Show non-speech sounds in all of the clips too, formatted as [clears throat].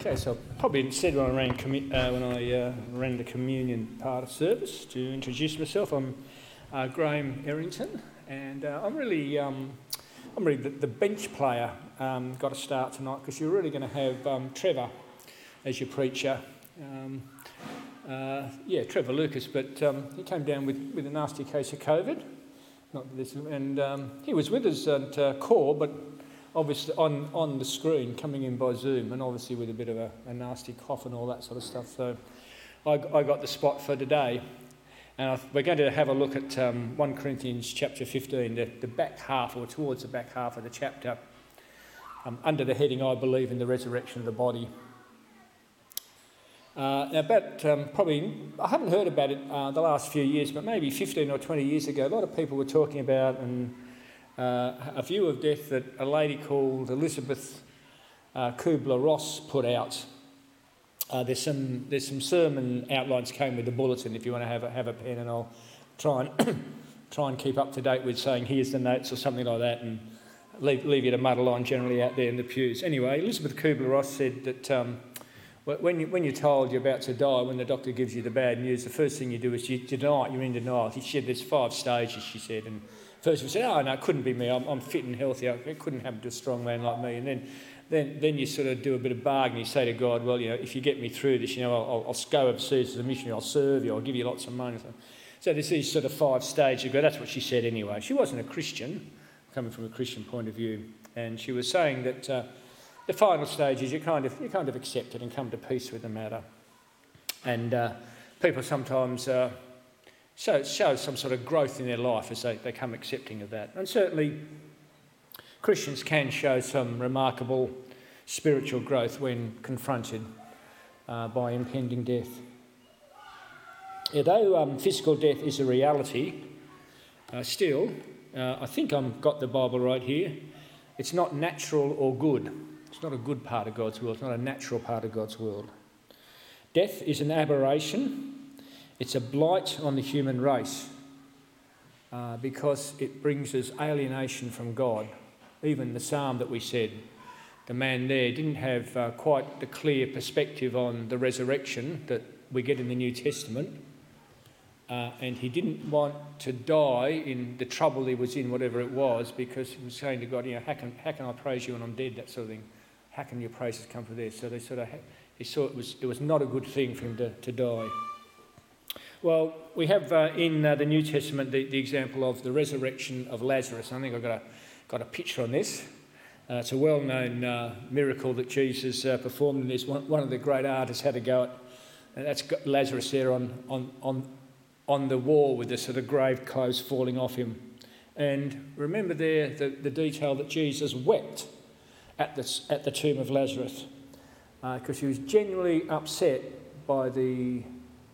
Okay, so probably said when I ran, commu- uh, when I uh, ran the communion part of service to introduce myself. I'm uh, Graham Errington, and uh, I'm really um, I'm really the, the bench player. Um, got to start tonight because you're really going to have um, Trevor as your preacher. Um, uh, yeah, Trevor Lucas, but um, he came down with, with a nasty case of COVID. Not this, and um, he was with us at uh, core, but obviously on, on the screen coming in by Zoom and obviously with a bit of a, a nasty cough and all that sort of stuff. So I, I got the spot for today. And I, we're going to have a look at um, 1 Corinthians chapter 15, the, the back half or towards the back half of the chapter, um, under the heading, I believe in the resurrection of the body. Uh, now, about um, probably, I haven't heard about it uh, the last few years, but maybe 15 or 20 years ago, a lot of people were talking about and uh, a view of death that a lady called Elizabeth uh, Kubler-Ross put out. Uh, there's some there's some sermon outlines came with the bulletin if you want to have a, have a pen and I'll try and [coughs] try and keep up to date with saying here's the notes or something like that and leave, leave you to muddle on generally out there in the pews. Anyway, Elizabeth Kubler-Ross said that um, when, you, when you're told you're about to die, when the doctor gives you the bad news, the first thing you do is you deny it, you're in denial. She said there's five stages, she said, and First we said, oh, no, it couldn't be me. I'm, I'm fit and healthy. It couldn't happen to a strong man like me. And then, then, then you sort of do a bit of bargaining. You say to God, well, you know, if you get me through this, you know, I'll, I'll go overseas as a missionary. I'll serve you. I'll give you lots of money. So there's these sort of five stages. But that's what she said anyway. She wasn't a Christian, coming from a Christian point of view. And she was saying that uh, the final stage is you kind of, you kind of accept it and come to peace with the matter. And uh, people sometimes... Uh, so it shows some sort of growth in their life as they become accepting of that. And certainly, Christians can show some remarkable spiritual growth when confronted uh, by impending death. Although um, physical death is a reality, uh, still, uh, I think I've got the Bible right here. It's not natural or good. It's not a good part of God's world. It's not a natural part of God's world. Death is an aberration it's a blight on the human race uh, because it brings us alienation from God. Even the psalm that we said, the man there didn't have uh, quite the clear perspective on the resurrection that we get in the New Testament. Uh, and he didn't want to die in the trouble he was in, whatever it was, because he was saying to God, you know, how can, how can I praise you when I'm dead, that sort of thing. How can your praises come from there? So they sort of, he saw it was, it was not a good thing for him to, to die. Well, we have uh, in uh, the New Testament the, the, example of the resurrection of Lazarus. I think I've got a, got a picture on this. Uh, it's a well known uh, miracle that Jesus uh, performed, and this one, one of the great artists had a go at. And that's Lazarus there on, on, on, on the wall with the sort of grave clothes falling off him. And remember there the, the detail that Jesus wept at the, at the tomb of Lazarus because uh, he was genuinely upset by the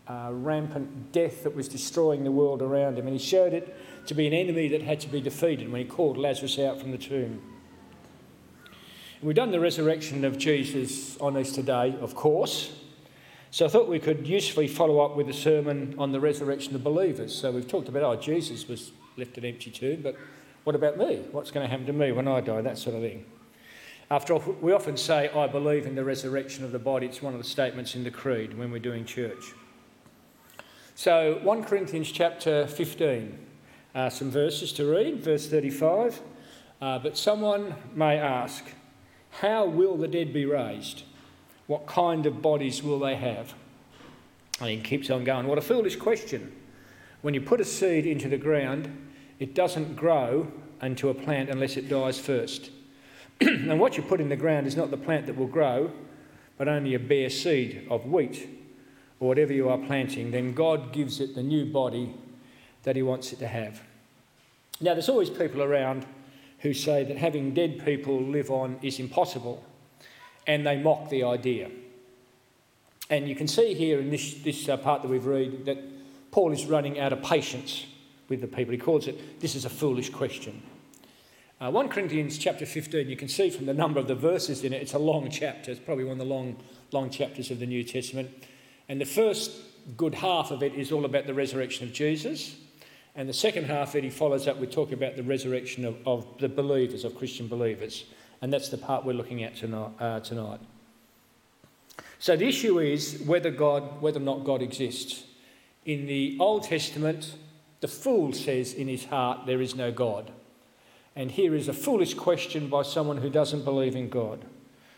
uh, rampant death that was destroying the world around him. And he showed it to be an enemy that had to be defeated when he called Lazarus out from the tomb. And we've done the resurrection of Jesus on Easter today, of course. So I thought we could usefully follow up with a sermon on the resurrection of believers. So we've talked about, oh, Jesus was left an empty tomb, but what about me? What's going to happen to me when I die? That sort of thing. After all, we often say, I believe in the resurrection of the body. It's one of the statements in the Creed when we're doing church. So, 1 Corinthians chapter 15, uh, some verses to read, verse 35. Uh, but someone may ask, How will the dead be raised? What kind of bodies will they have? And he keeps on going. What a foolish question. When you put a seed into the ground, it doesn't grow into a plant unless it dies first. [clears throat] and what you put in the ground is not the plant that will grow, but only a bare seed of wheat or whatever you are planting, then God gives it the new body that He wants it to have. Now, there's always people around who say that having dead people live on is impossible, and they mock the idea. And you can see here in this, this uh, part that we've read that Paul is running out of patience with the people. He calls it, this is a foolish question. Uh, 1 Corinthians chapter 15, you can see from the number of the verses in it, it's a long chapter. It's probably one of the long, long chapters of the New Testament. And the first good half of it is all about the resurrection of Jesus. And the second half it, he follows up with talking about the resurrection of, of the believers, of Christian believers. And that's the part we're looking at tonight. Uh, tonight. So the issue is whether God, whether or not God exists. In the Old Testament, the fool says in his heart, There is no God. And here is a foolish question by someone who doesn't believe in God.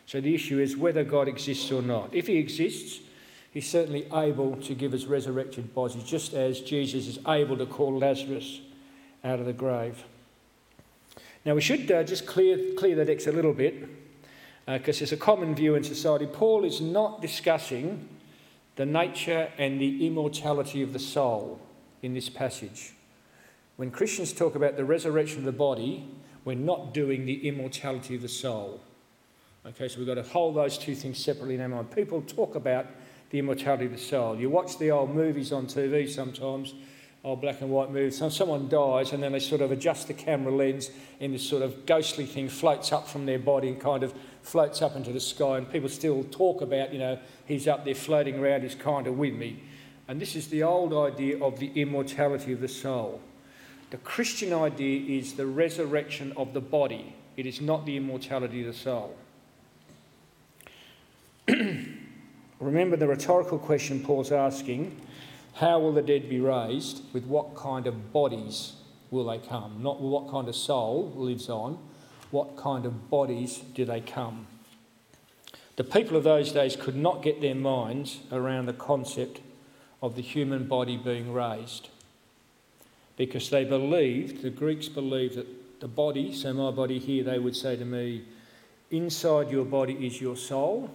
So the issue is whether God exists or not. If he exists, he's certainly able to give us resurrected bodies, just as Jesus is able to call Lazarus out of the grave. Now, we should uh, just clear, clear the decks a little bit because uh, there's a common view in society. Paul is not discussing the nature and the immortality of the soul in this passage. When Christians talk about the resurrection of the body, we're not doing the immortality of the soul. Okay, so we've got to hold those two things separately in our mind. People talk about the immortality of the soul. You watch the old movies on TV sometimes, old black and white movies. Someone dies and then they sort of adjust the camera lens and this sort of ghostly thing floats up from their body and kind of floats up into the sky. And people still talk about, you know, he's up there floating around, he's kind of with me. And this is the old idea of the immortality of the soul. The Christian idea is the resurrection of the body, it is not the immortality of the soul. [clears throat] Remember the rhetorical question Paul's asking how will the dead be raised? With what kind of bodies will they come? Not what kind of soul lives on, what kind of bodies do they come? The people of those days could not get their minds around the concept of the human body being raised because they believed, the Greeks believed that the body, so my body here, they would say to me, inside your body is your soul,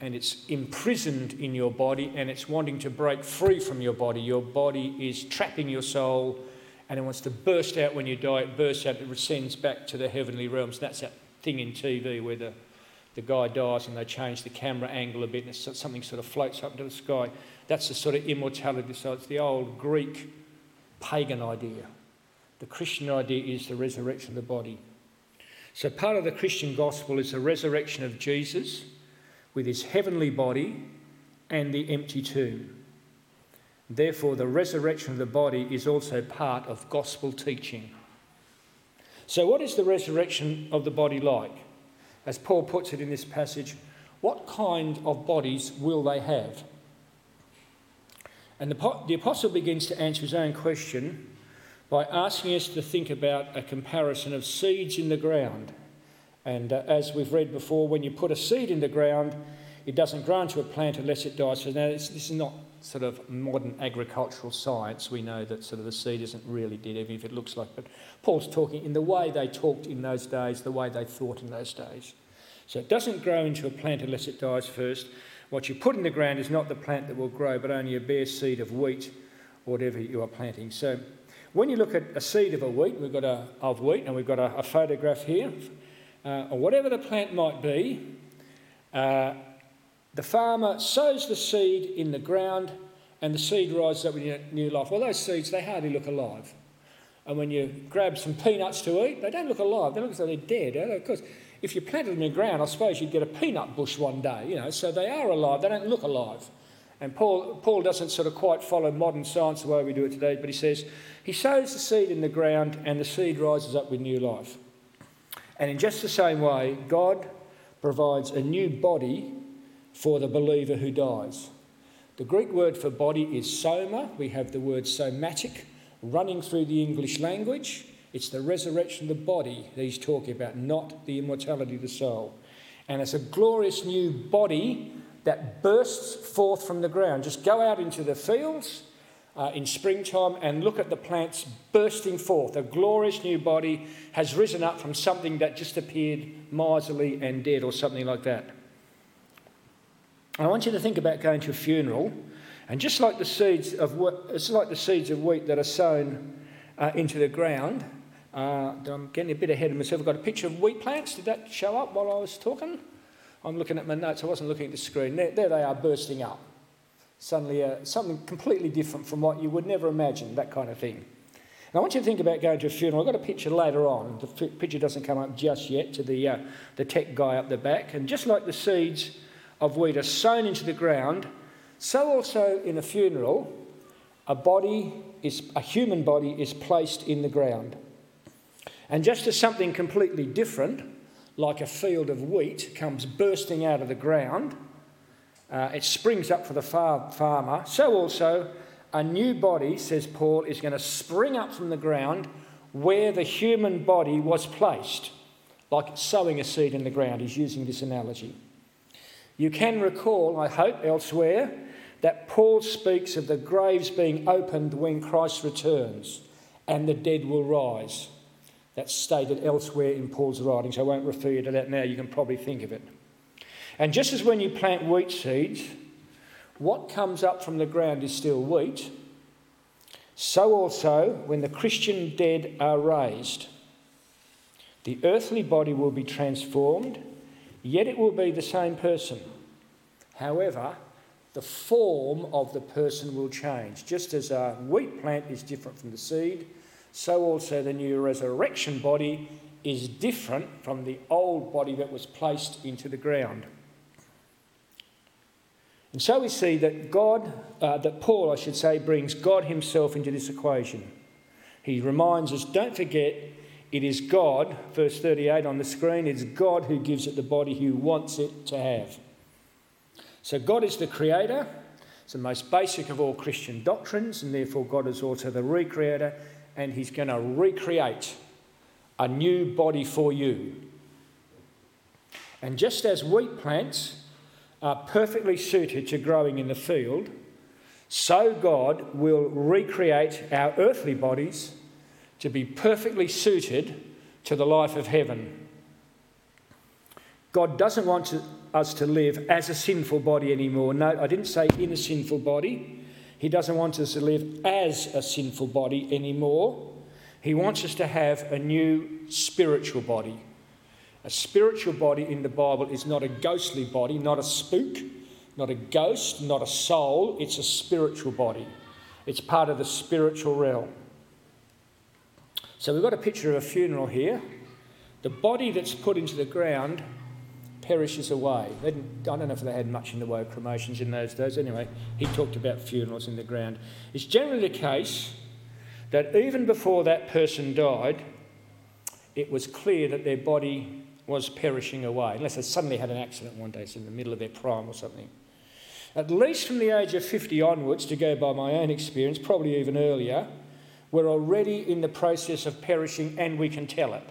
and it's imprisoned in your body, and it's wanting to break free from your body. Your body is trapping your soul, and it wants to burst out when you die. It bursts out, it ascends back to the heavenly realms. That's that thing in TV where the, the guy dies and they change the camera angle a bit, and something sort of floats up into the sky. That's the sort of immortality. So it's the old Greek pagan idea. The Christian idea is the resurrection of the body. So, part of the Christian gospel is the resurrection of Jesus with his heavenly body and the empty tomb. Therefore, the resurrection of the body is also part of gospel teaching. So, what is the resurrection of the body like? As Paul puts it in this passage, what kind of bodies will they have? And the, the apostle begins to answer his own question by asking us to think about a comparison of seeds in the ground. And uh, as we've read before, when you put a seed in the ground, it doesn't grow into a plant unless it dies. So now this is not sort of modern agricultural science. We know that sort of the seed isn't really dead, even if it looks like. But Paul's talking in the way they talked in those days, the way they thought in those days. So it doesn't grow into a plant unless it dies first. What you put in the ground is not the plant that will grow, but only a bare seed of wheat whatever you are planting. So when you look at a seed of a wheat, we've got a of wheat, and we've got a, a photograph here, uh, or whatever the plant might be. Uh, the farmer sows the seed in the ground, and the seed rises up with new life. Well, those seeds they hardly look alive. And when you grab some peanuts to eat, they don't look alive. They look as though they're dead. Of course, if you planted them in the ground, I suppose you'd get a peanut bush one day, you know, so they are alive, they don't look alive. And Paul, Paul doesn't sort of quite follow modern science the way we do it today, but he says he sows the seed in the ground and the seed rises up with new life. And in just the same way, God provides a new body for the believer who dies. The Greek word for body is soma. We have the word somatic running through the English language. It's the resurrection of the body that he's talking about, not the immortality of the soul. And it's a glorious new body that bursts forth from the ground. Just go out into the fields uh, in springtime and look at the plants bursting forth. A glorious new body has risen up from something that just appeared miserly and dead or something like that. I want you to think about going to a funeral, and just like the seeds of it's like the seeds of wheat that are sown uh, into the ground, uh, I'm getting a bit ahead of myself. I've got a picture of wheat plants. Did that show up while I was talking? I'm looking at my notes. I wasn't looking at the screen. There, there they are bursting up. Suddenly, uh, something completely different from what you would never imagine, that kind of thing. And I want you to think about going to a funeral. I've got a picture later on. The picture doesn't come up just yet to the, uh, the tech guy up the back. And just like the seeds of wheat are sown into the ground, so also in a funeral, a body is, a human body is placed in the ground. And just as something completely different, like a field of wheat, comes bursting out of the ground, uh, it springs up for the far- farmer, so also a new body, says Paul, is going to spring up from the ground where the human body was placed, like sowing a seed in the ground. He's using this analogy. You can recall, I hope, elsewhere, that Paul speaks of the graves being opened when Christ returns and the dead will rise. That's stated elsewhere in Paul's writings. I won't refer you to that now, you can probably think of it. And just as when you plant wheat seeds, what comes up from the ground is still wheat, so also when the Christian dead are raised, the earthly body will be transformed, yet it will be the same person. However, the form of the person will change. Just as a wheat plant is different from the seed, so also the new resurrection body is different from the old body that was placed into the ground. And so we see that God, uh, that Paul, I should say, brings God himself into this equation. He reminds us don't forget, it is God, verse 38 on the screen, it's God who gives it the body who wants it to have. So God is the creator, it's the most basic of all Christian doctrines, and therefore God is also the recreator, and He's going to recreate a new body for you. And just as wheat plants are perfectly suited to growing in the field, so God will recreate our earthly bodies to be perfectly suited to the life of heaven. God doesn't want to, us to live as a sinful body anymore. No, I didn't say in a sinful body. He doesn't want us to live as a sinful body anymore. He wants us to have a new spiritual body. A spiritual body in the Bible is not a ghostly body, not a spook, not a ghost, not a soul. It's a spiritual body. It's part of the spiritual realm. So we've got a picture of a funeral here. The body that's put into the ground perishes away. I don't know if they had much in the way of cremations in those days. Anyway, he talked about funerals in the ground. It's generally the case that even before that person died, it was clear that their body was perishing away, unless they suddenly had an accident one day, it's in the middle of their prime or something. At least from the age of 50 onwards, to go by my own experience, probably even earlier, we're already in the process of perishing and we can tell it.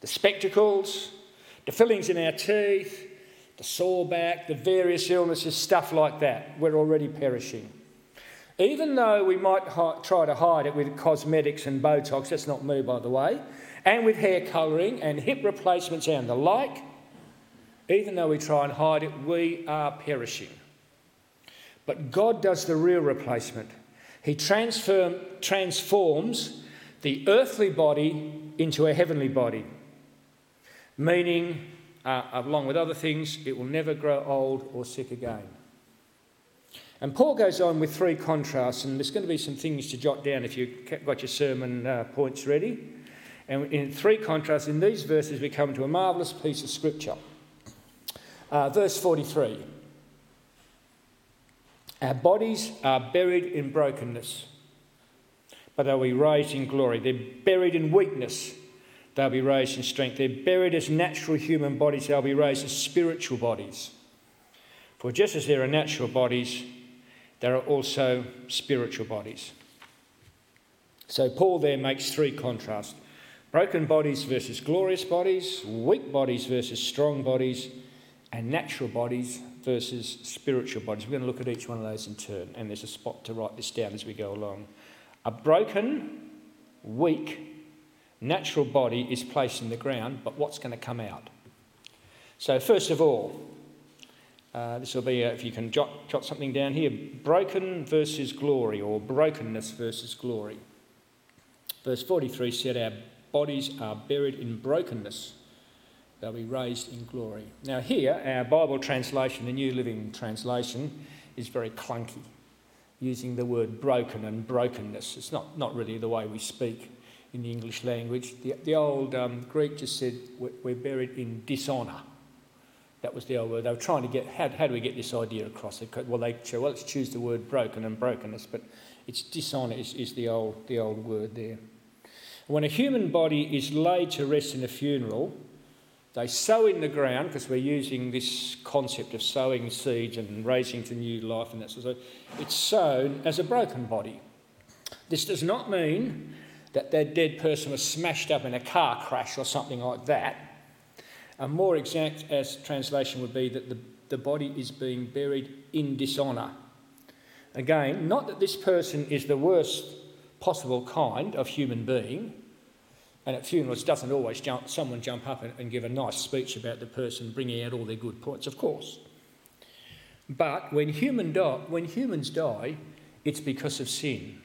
The spectacles, the fillings in our teeth, the sore back, the various illnesses, stuff like that. We're already perishing. Even though we might try to hide it with cosmetics and Botox, that's not me, by the way, and with hair colouring and hip replacements and the like, even though we try and hide it, we are perishing. But God does the real replacement. He transform, transforms the earthly body into a heavenly body meaning, uh, along with other things, it will never grow old or sick again. And Paul goes on with three contrasts, and there's going to be some things to jot down if you've got your sermon uh, points ready. And in three contrasts, in these verses, we come to a marvellous piece of scripture. Uh, verse 43 Our bodies are buried in brokenness, but they'll be raised in glory. They're buried in weakness, they'll be raised in strength. They're buried as natural human bodies, they'll be raised as spiritual bodies. For just as there are natural bodies, there are also spiritual bodies. So Paul there makes three contrasts broken bodies versus glorious bodies, weak bodies versus strong bodies, and natural bodies versus spiritual bodies. We're going to look at each one of those in turn, and there's a spot to write this down as we go along. A broken, weak, natural body is placed in the ground, but what's going to come out? So, first of all, uh, this will be, uh, if you can jot, jot something down here broken versus glory, or brokenness versus glory. Verse 43 said, Our bodies are buried in brokenness, they'll be raised in glory. Now, here, our Bible translation, the New Living Translation, is very clunky, using the word broken and brokenness. It's not, not really the way we speak in the English language. The, the old um, Greek just said we're buried in dishonour. That was the old word. They were trying to get how, how do we get this idea across? Well, they said, well, let's choose the word broken and brokenness, but it's dishonour is, is the old the old word there. When a human body is laid to rest in a funeral, They sow in the ground because we're using this concept of sowing seeds and raising to new life and that sort of thing. It's sown as a broken body. This does not mean that that dead person was smashed up in a car crash or something like that. A more exact as translation would be that the, the body is being buried in dishonour. Again, not that this person is the worst possible kind of human being, and at funerals, doesn't always jump, someone jump up and, and give a nice speech about the person, bringing out all their good points, of course. But when, human die, when humans die, it's because of sin.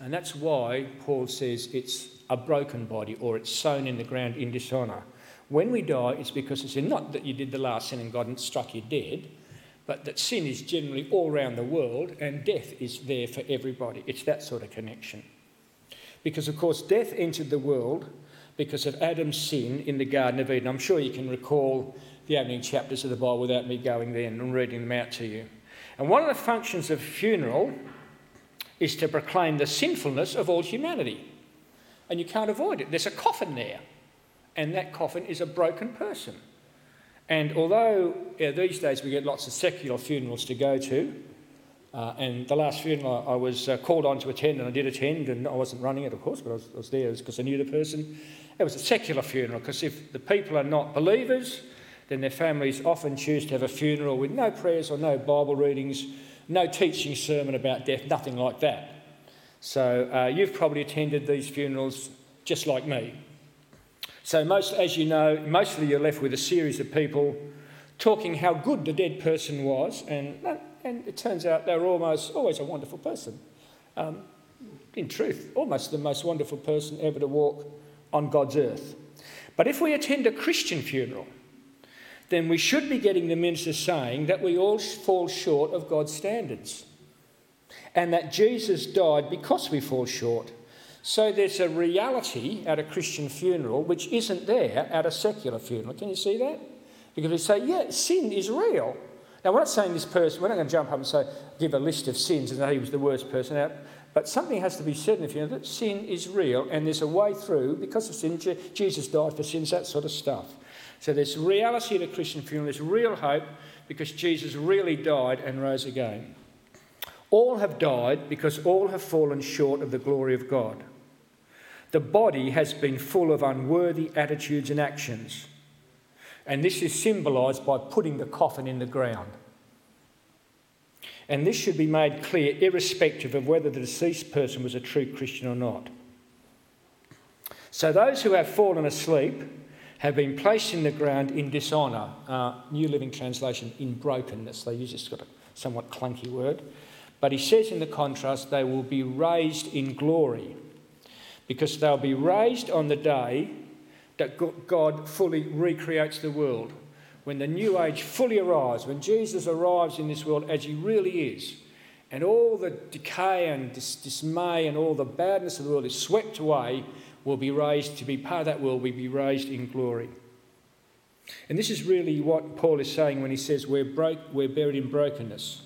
And that's why Paul says it's a broken body or it's sown in the ground in dishonour. When we die, it's because of sin. Not that you did the last sin and God struck you dead, but that sin is generally all around the world and death is there for everybody. It's that sort of connection. Because, of course, death entered the world because of Adam's sin in the Garden of Eden. I'm sure you can recall the opening chapters of the Bible without me going there and reading them out to you. And one of the functions of funeral is to proclaim the sinfulness of all humanity. And you can't avoid it. There's a coffin there, and that coffin is a broken person. And although yeah, these days we get lots of secular funerals to go to, uh, and the last funeral I was uh, called on to attend, and I did attend, and I wasn't running it, of course, but I was, I was there because I knew the person. It was a secular funeral because if the people are not believers, then their families often choose to have a funeral with no prayers or no Bible readings, no teaching sermon about death, nothing like that. So uh, you've probably attended these funerals just like me. So most, as you know, mostly you're left with a series of people talking how good the dead person was, and and it turns out they were almost always a wonderful person. Um, in truth, almost the most wonderful person ever to walk on God's earth. But if we attend a Christian funeral, then we should be getting the minister saying that we all fall short of God's standards and that Jesus died because we fall short. So there's a reality at a Christian funeral which isn't there at a secular funeral. Can you see that? Because we say, yeah, sin is real. Now, we're not saying this person, we're not going to jump up and say, give a list of sins and that he was the worst person out. But something has to be said in the funeral that sin is real and there's a way through because of sin. Jesus died for sins, that sort of stuff. So there's reality at a Christian funeral, there's real hope because Jesus really died and rose again. All have died because all have fallen short of the glory of God. The body has been full of unworthy attitudes and actions. And this is symbolised by putting the coffin in the ground. And this should be made clear irrespective of whether the deceased person was a true Christian or not. So those who have fallen asleep have been placed in the ground in dishonour. Uh, New Living Translation, in brokenness. They use this sort of somewhat clunky word. But he says in the contrast, they will be raised in glory because they'll be raised on the day that God fully recreates the world. When the new age fully arrives, when Jesus arrives in this world as he really is, and all the decay and dis- dismay and all the badness of the world is swept away, will be raised to be part of that world, we'll be raised in glory. And this is really what Paul is saying when he says we're, broke, we're buried in brokenness.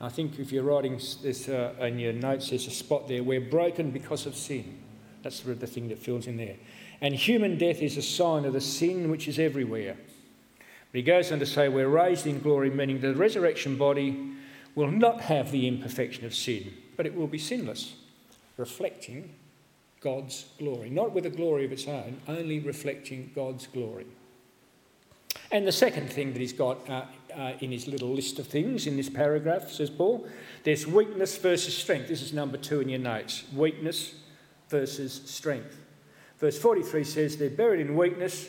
I think if you're writing this uh, in your notes, there's a spot there. We're broken because of sin. That's the thing that fills in there. And human death is a sign of the sin which is everywhere. But he goes on to say, We're raised in glory, meaning the resurrection body will not have the imperfection of sin, but it will be sinless, reflecting God's glory. Not with a glory of its own, only reflecting God's glory. And the second thing that he's got uh, uh, in his little list of things in this paragraph, says Paul, there's weakness versus strength. This is number two in your notes weakness versus strength. Verse 43 says, They're buried in weakness,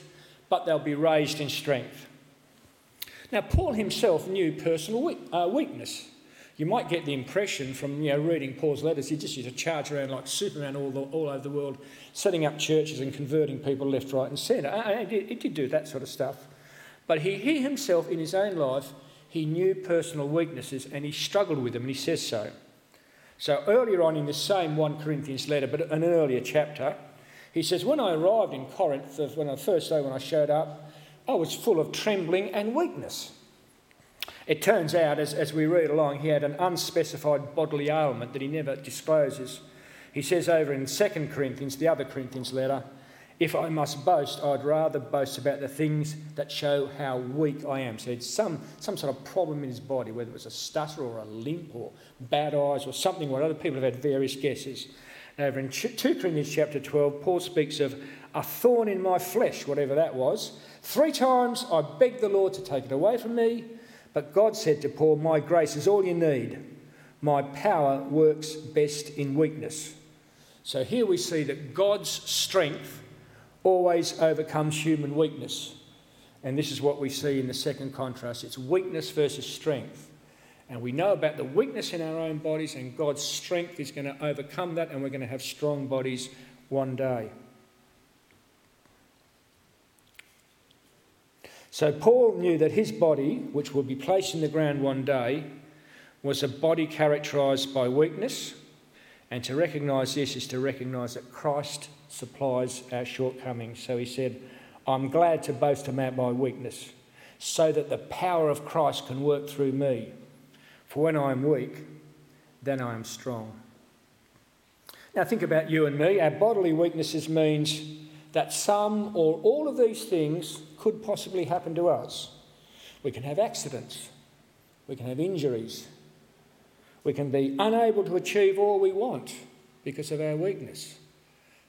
but they'll be raised in strength. Now, Paul himself knew personal uh, weakness. You might get the impression from you know, reading Paul's letters, he just used to charge around like Superman all, the, all over the world, setting up churches and converting people left, right, and centre. And he did, did do that sort of stuff. But he, he himself, in his own life, he knew personal weaknesses and he struggled with them, and he says so. So earlier on in the same 1 Corinthians letter, but an earlier chapter, he says, When I arrived in Corinth, when the first day when I showed up, I was full of trembling and weakness. It turns out, as, as we read along, he had an unspecified bodily ailment that he never discloses. He says over in 2 Corinthians, the other Corinthians letter, If I must boast, I'd rather boast about the things that show how weak I am. So it's some, some sort of problem in his body, whether it was a stutter or a limp or bad eyes or something where other people have had various guesses. Over in 2 Corinthians chapter 12, Paul speaks of a thorn in my flesh, whatever that was. Three times I begged the Lord to take it away from me, but God said to Paul, My grace is all you need. My power works best in weakness. So here we see that God's strength always overcomes human weakness. And this is what we see in the second contrast it's weakness versus strength. And we know about the weakness in our own bodies, and God's strength is going to overcome that, and we're going to have strong bodies one day. So Paul knew that his body, which will be placed in the ground one day, was a body characterized by weakness. And to recognize this is to recognize that Christ supplies our shortcomings. So he said, I'm glad to boast about my weakness, so that the power of Christ can work through me. For when I am weak, then I am strong. Now think about you and me. Our bodily weaknesses means that some or all of these things could possibly happen to us. We can have accidents, we can have injuries, we can be unable to achieve all we want because of our weakness.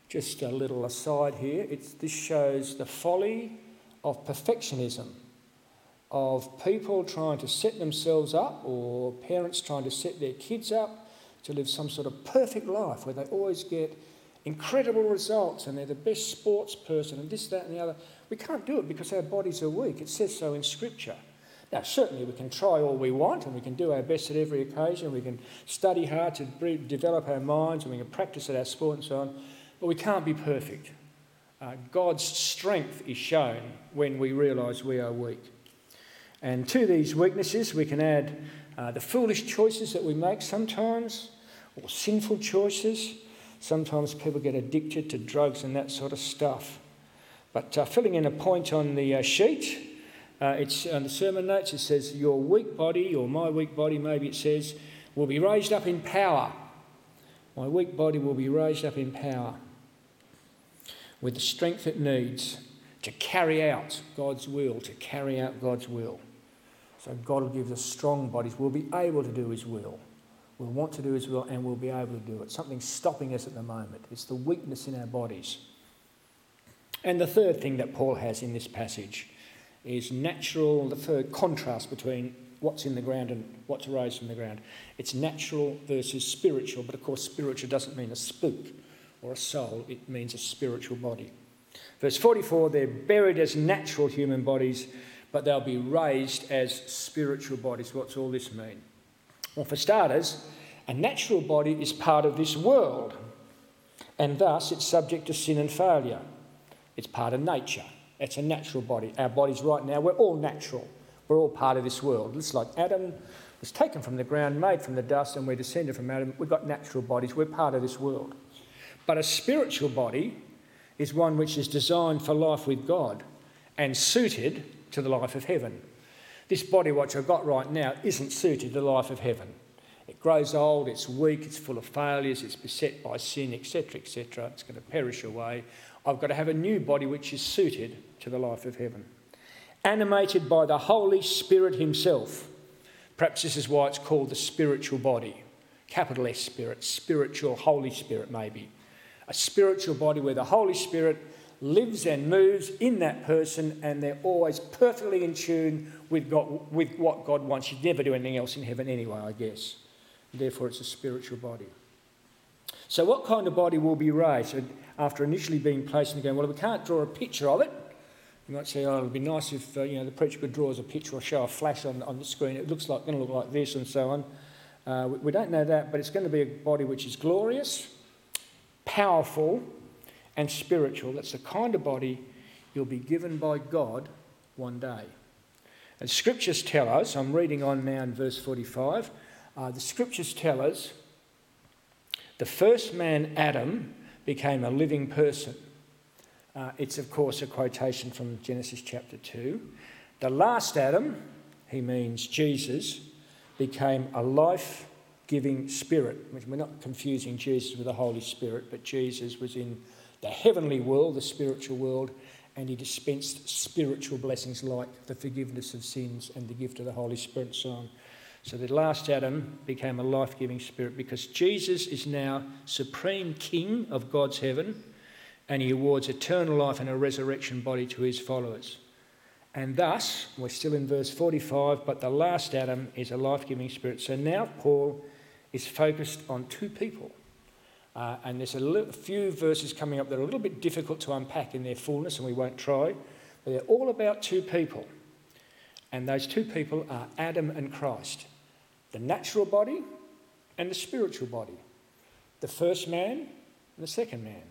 Just a little aside here, this shows the folly of perfectionism, of people trying to set themselves up or parents trying to set their kids up to live some sort of perfect life where they always get incredible results and they're the best sports person and this, that, and the other. We can't do it because our bodies are weak. It says so in Scripture. Now, certainly we can try all we want and we can do our best at every occasion. We can study hard to develop our minds and we can practice at our sport and so on. But we can't be perfect. Uh, God's strength is shown when we realise we are weak. And to these weaknesses, we can add uh, the foolish choices that we make sometimes, or sinful choices. Sometimes people get addicted to drugs and that sort of stuff. But uh, filling in a point on the uh, sheet, uh, it's on the sermon notes, it says, Your weak body, or my weak body, maybe it says, will be raised up in power. My weak body will be raised up in power with the strength it needs to carry out God's will, to carry out God's will. So God will give us strong bodies. We'll be able to do His will. We'll want to do His will and we'll be able to do it. Something's stopping us at the moment. It's the weakness in our bodies. And the third thing that Paul has in this passage is natural, the third contrast between what's in the ground and what's raised from the ground. It's natural versus spiritual, but of course, spiritual doesn't mean a spook or a soul, it means a spiritual body. Verse 44 they're buried as natural human bodies, but they'll be raised as spiritual bodies. What's all this mean? Well, for starters, a natural body is part of this world, and thus it's subject to sin and failure. It's part of nature. It's a natural body. Our bodies right now, we're all natural. We're all part of this world. It's like Adam was taken from the ground, made from the dust, and we're descended from Adam. We've got natural bodies. We're part of this world. But a spiritual body is one which is designed for life with God and suited to the life of heaven. This body, which I've got right now, isn't suited to the life of heaven. It grows old, it's weak, it's full of failures, it's beset by sin, etc., etc. It's going to perish away. I've got to have a new body which is suited to the life of heaven. Animated by the Holy Spirit Himself. Perhaps this is why it's called the spiritual body. Capital S Spirit, spiritual Holy Spirit, maybe. A spiritual body where the Holy Spirit lives and moves in that person and they're always perfectly in tune with, God, with what God wants. You'd never do anything else in heaven anyway, I guess. Therefore, it's a spiritual body. So, what kind of body will be raised after initially being placed in the ground? Well, we can't draw a picture of it. You might say, oh, it would be nice if uh, you know, the preacher could draw us a picture or show a flash on, on the screen. It looks like going to look like this and so on. Uh, we, we don't know that, but it's going to be a body which is glorious, powerful, and spiritual. That's the kind of body you'll be given by God one day. And scriptures tell us, I'm reading on now in verse 45, uh, the scriptures tell us the first man, Adam, became a living person. Uh, it's, of course, a quotation from Genesis chapter 2. The last Adam, he means Jesus, became a life giving spirit. We're not confusing Jesus with the Holy Spirit, but Jesus was in the heavenly world, the spiritual world, and he dispensed spiritual blessings like the forgiveness of sins and the gift of the Holy Spirit so on. So the last Adam became a life giving spirit because Jesus is now supreme king of God's heaven and he awards eternal life and a resurrection body to his followers. And thus, we're still in verse 45, but the last Adam is a life giving spirit. So now Paul is focused on two people. Uh, and there's a few verses coming up that are a little bit difficult to unpack in their fullness, and we won't try. But they're all about two people. And those two people are Adam and Christ the natural body and the spiritual body. The first man and the second man.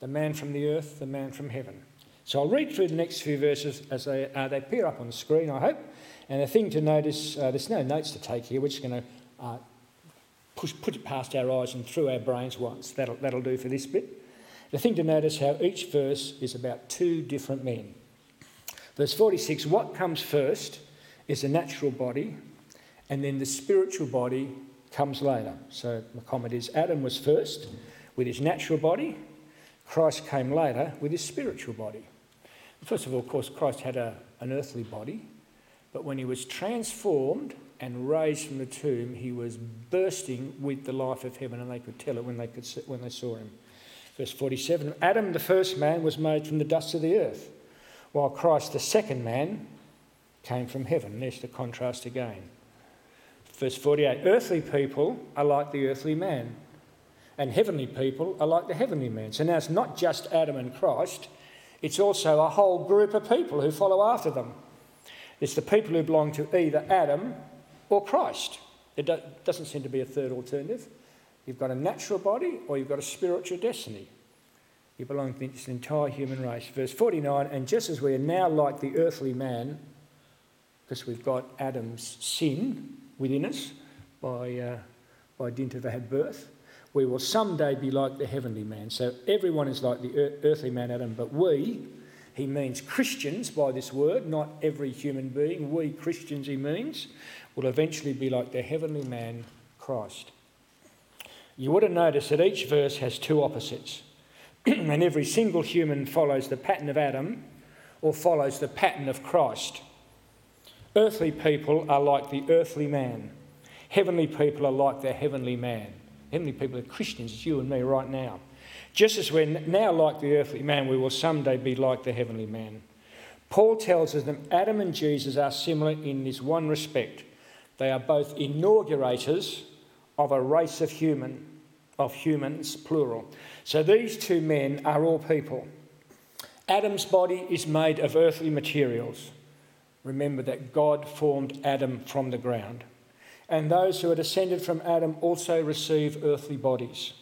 The man from the earth, the man from heaven. So I'll read through the next few verses as they, uh, they appear up on the screen, I hope. And the thing to notice, uh, there's no notes to take here. We're just going to uh, push, put it past our eyes and through our brains once. That'll, that'll do for this bit. The thing to notice how each verse is about two different men. Verse 46 what comes first is the natural body, and then the spiritual body comes later. So my comment is Adam was first with his natural body, Christ came later with his spiritual body. First of all, of course, Christ had a, an earthly body, but when he was transformed and raised from the tomb, he was bursting with the life of heaven, and they could tell it when they, could, when they saw him. Verse 47 Adam, the first man, was made from the dust of the earth, while Christ, the second man, came from heaven. There's the contrast again. Verse 48 Earthly people are like the earthly man, and heavenly people are like the heavenly man. So now it's not just Adam and Christ, it's also a whole group of people who follow after them. It's the people who belong to either Adam or Christ. It doesn't seem to be a third alternative. You've got a natural body or you've got a spiritual destiny. You belong to this entire human race. Verse 49 And just as we are now like the earthly man, because we've got Adam's sin within us by, uh, by dint of our birth, we will someday be like the heavenly man. So everyone is like the earthly man, Adam, but we, he means Christians by this word, not every human being. We Christians, he means, will eventually be like the heavenly man, Christ. You would have noticed that each verse has two opposites, [clears throat] and every single human follows the pattern of Adam or follows the pattern of Christ. Earthly people are like the earthly man, heavenly people are like the heavenly man. Heavenly people are Christians, it's you and me right now. Just as we're now like the earthly man, we will someday be like the heavenly man. Paul tells us that Adam and Jesus are similar in this one respect. They are both inaugurators of a race of human, of humans, plural. So these two men are all people. Adam's body is made of earthly materials. Remember that God formed Adam from the ground and those who are descended from Adam also receive earthly bodies.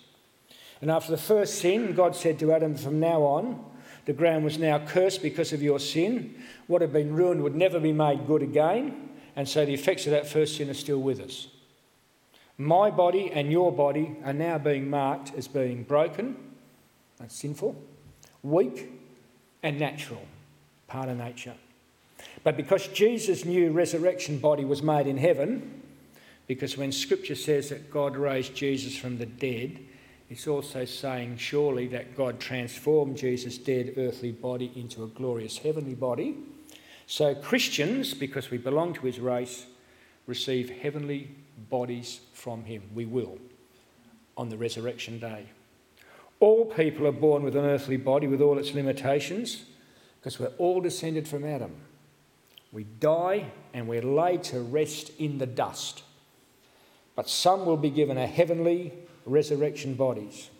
And after the first sin, God said to Adam, From now on, the ground was now cursed because of your sin. What had been ruined would never be made good again. And so the effects of that first sin are still with us. My body and your body are now being marked as being broken, that's sinful, weak, and natural, part of nature. But because Jesus' new resurrection body was made in heaven, because when Scripture says that God raised Jesus from the dead, it's also saying surely that God transformed Jesus' dead earthly body into a glorious heavenly body. So Christians, because we belong to his race, receive heavenly bodies from him. We will on the resurrection day. All people are born with an earthly body with all its limitations because we're all descended from Adam. We die and we're laid to rest in the dust but some will be given a heavenly resurrection bodies.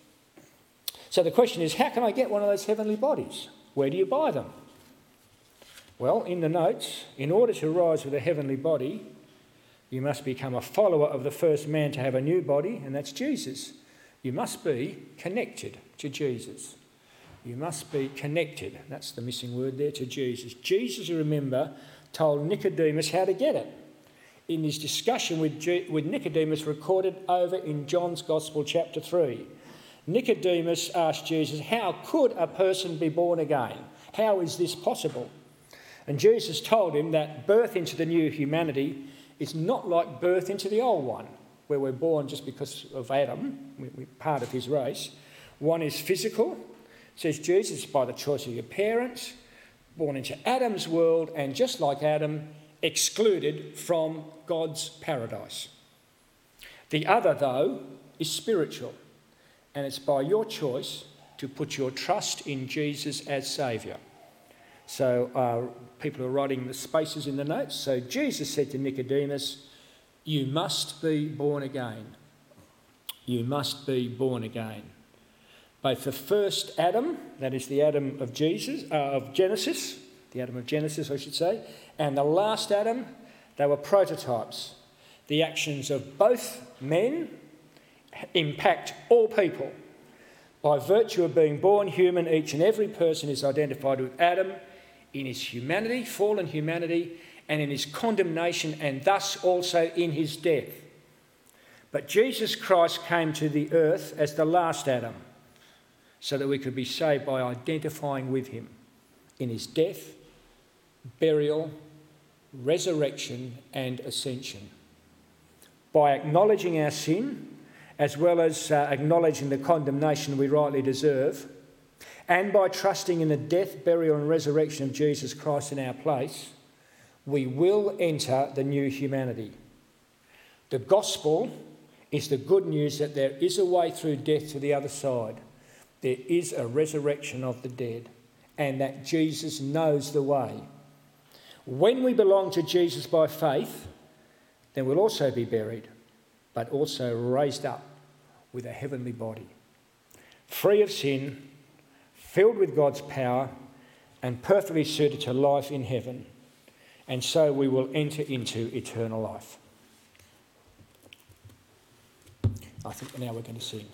So the question is how can I get one of those heavenly bodies? Where do you buy them? Well, in the notes, in order to rise with a heavenly body, you must become a follower of the first man to have a new body, and that's Jesus. You must be connected to Jesus. You must be connected. That's the missing word there to Jesus. Jesus, remember, told Nicodemus how to get it in his discussion with, with Nicodemus, recorded over in John's Gospel, chapter 3. Nicodemus asked Jesus, How could a person be born again? How is this possible? And Jesus told him that birth into the new humanity is not like birth into the old one, where we're born just because of Adam, we're part of his race. One is physical, says Jesus, by the choice of your parents, born into Adam's world, and just like Adam, excluded from God's paradise. The other, though, is spiritual, and it's by your choice to put your trust in Jesus as Saviour. So, uh, people are writing the spaces in the notes. So, Jesus said to Nicodemus, You must be born again. You must be born again. Both the first Adam, that is the Adam of Jesus, uh, of Genesis, the Adam of Genesis, I should say, and the last Adam, they were prototypes. The actions of both men impact all people. By virtue of being born human, each and every person is identified with Adam in his humanity, fallen humanity, and in his condemnation, and thus also in his death. But Jesus Christ came to the earth as the last Adam so that we could be saved by identifying with him in his death, burial, resurrection, and ascension. By acknowledging our sin, as well as uh, acknowledging the condemnation we rightly deserve, and by trusting in the death, burial, and resurrection of Jesus Christ in our place, we will enter the new humanity. The gospel is the good news that there is a way through death to the other side. There is a resurrection of the dead, and that Jesus knows the way. When we belong to Jesus by faith, then we'll also be buried, but also raised up with a heavenly body, free of sin filled with God's power, and perfectly suited to life in heaven. And so we will enter into eternal life. I think now we're going to sing.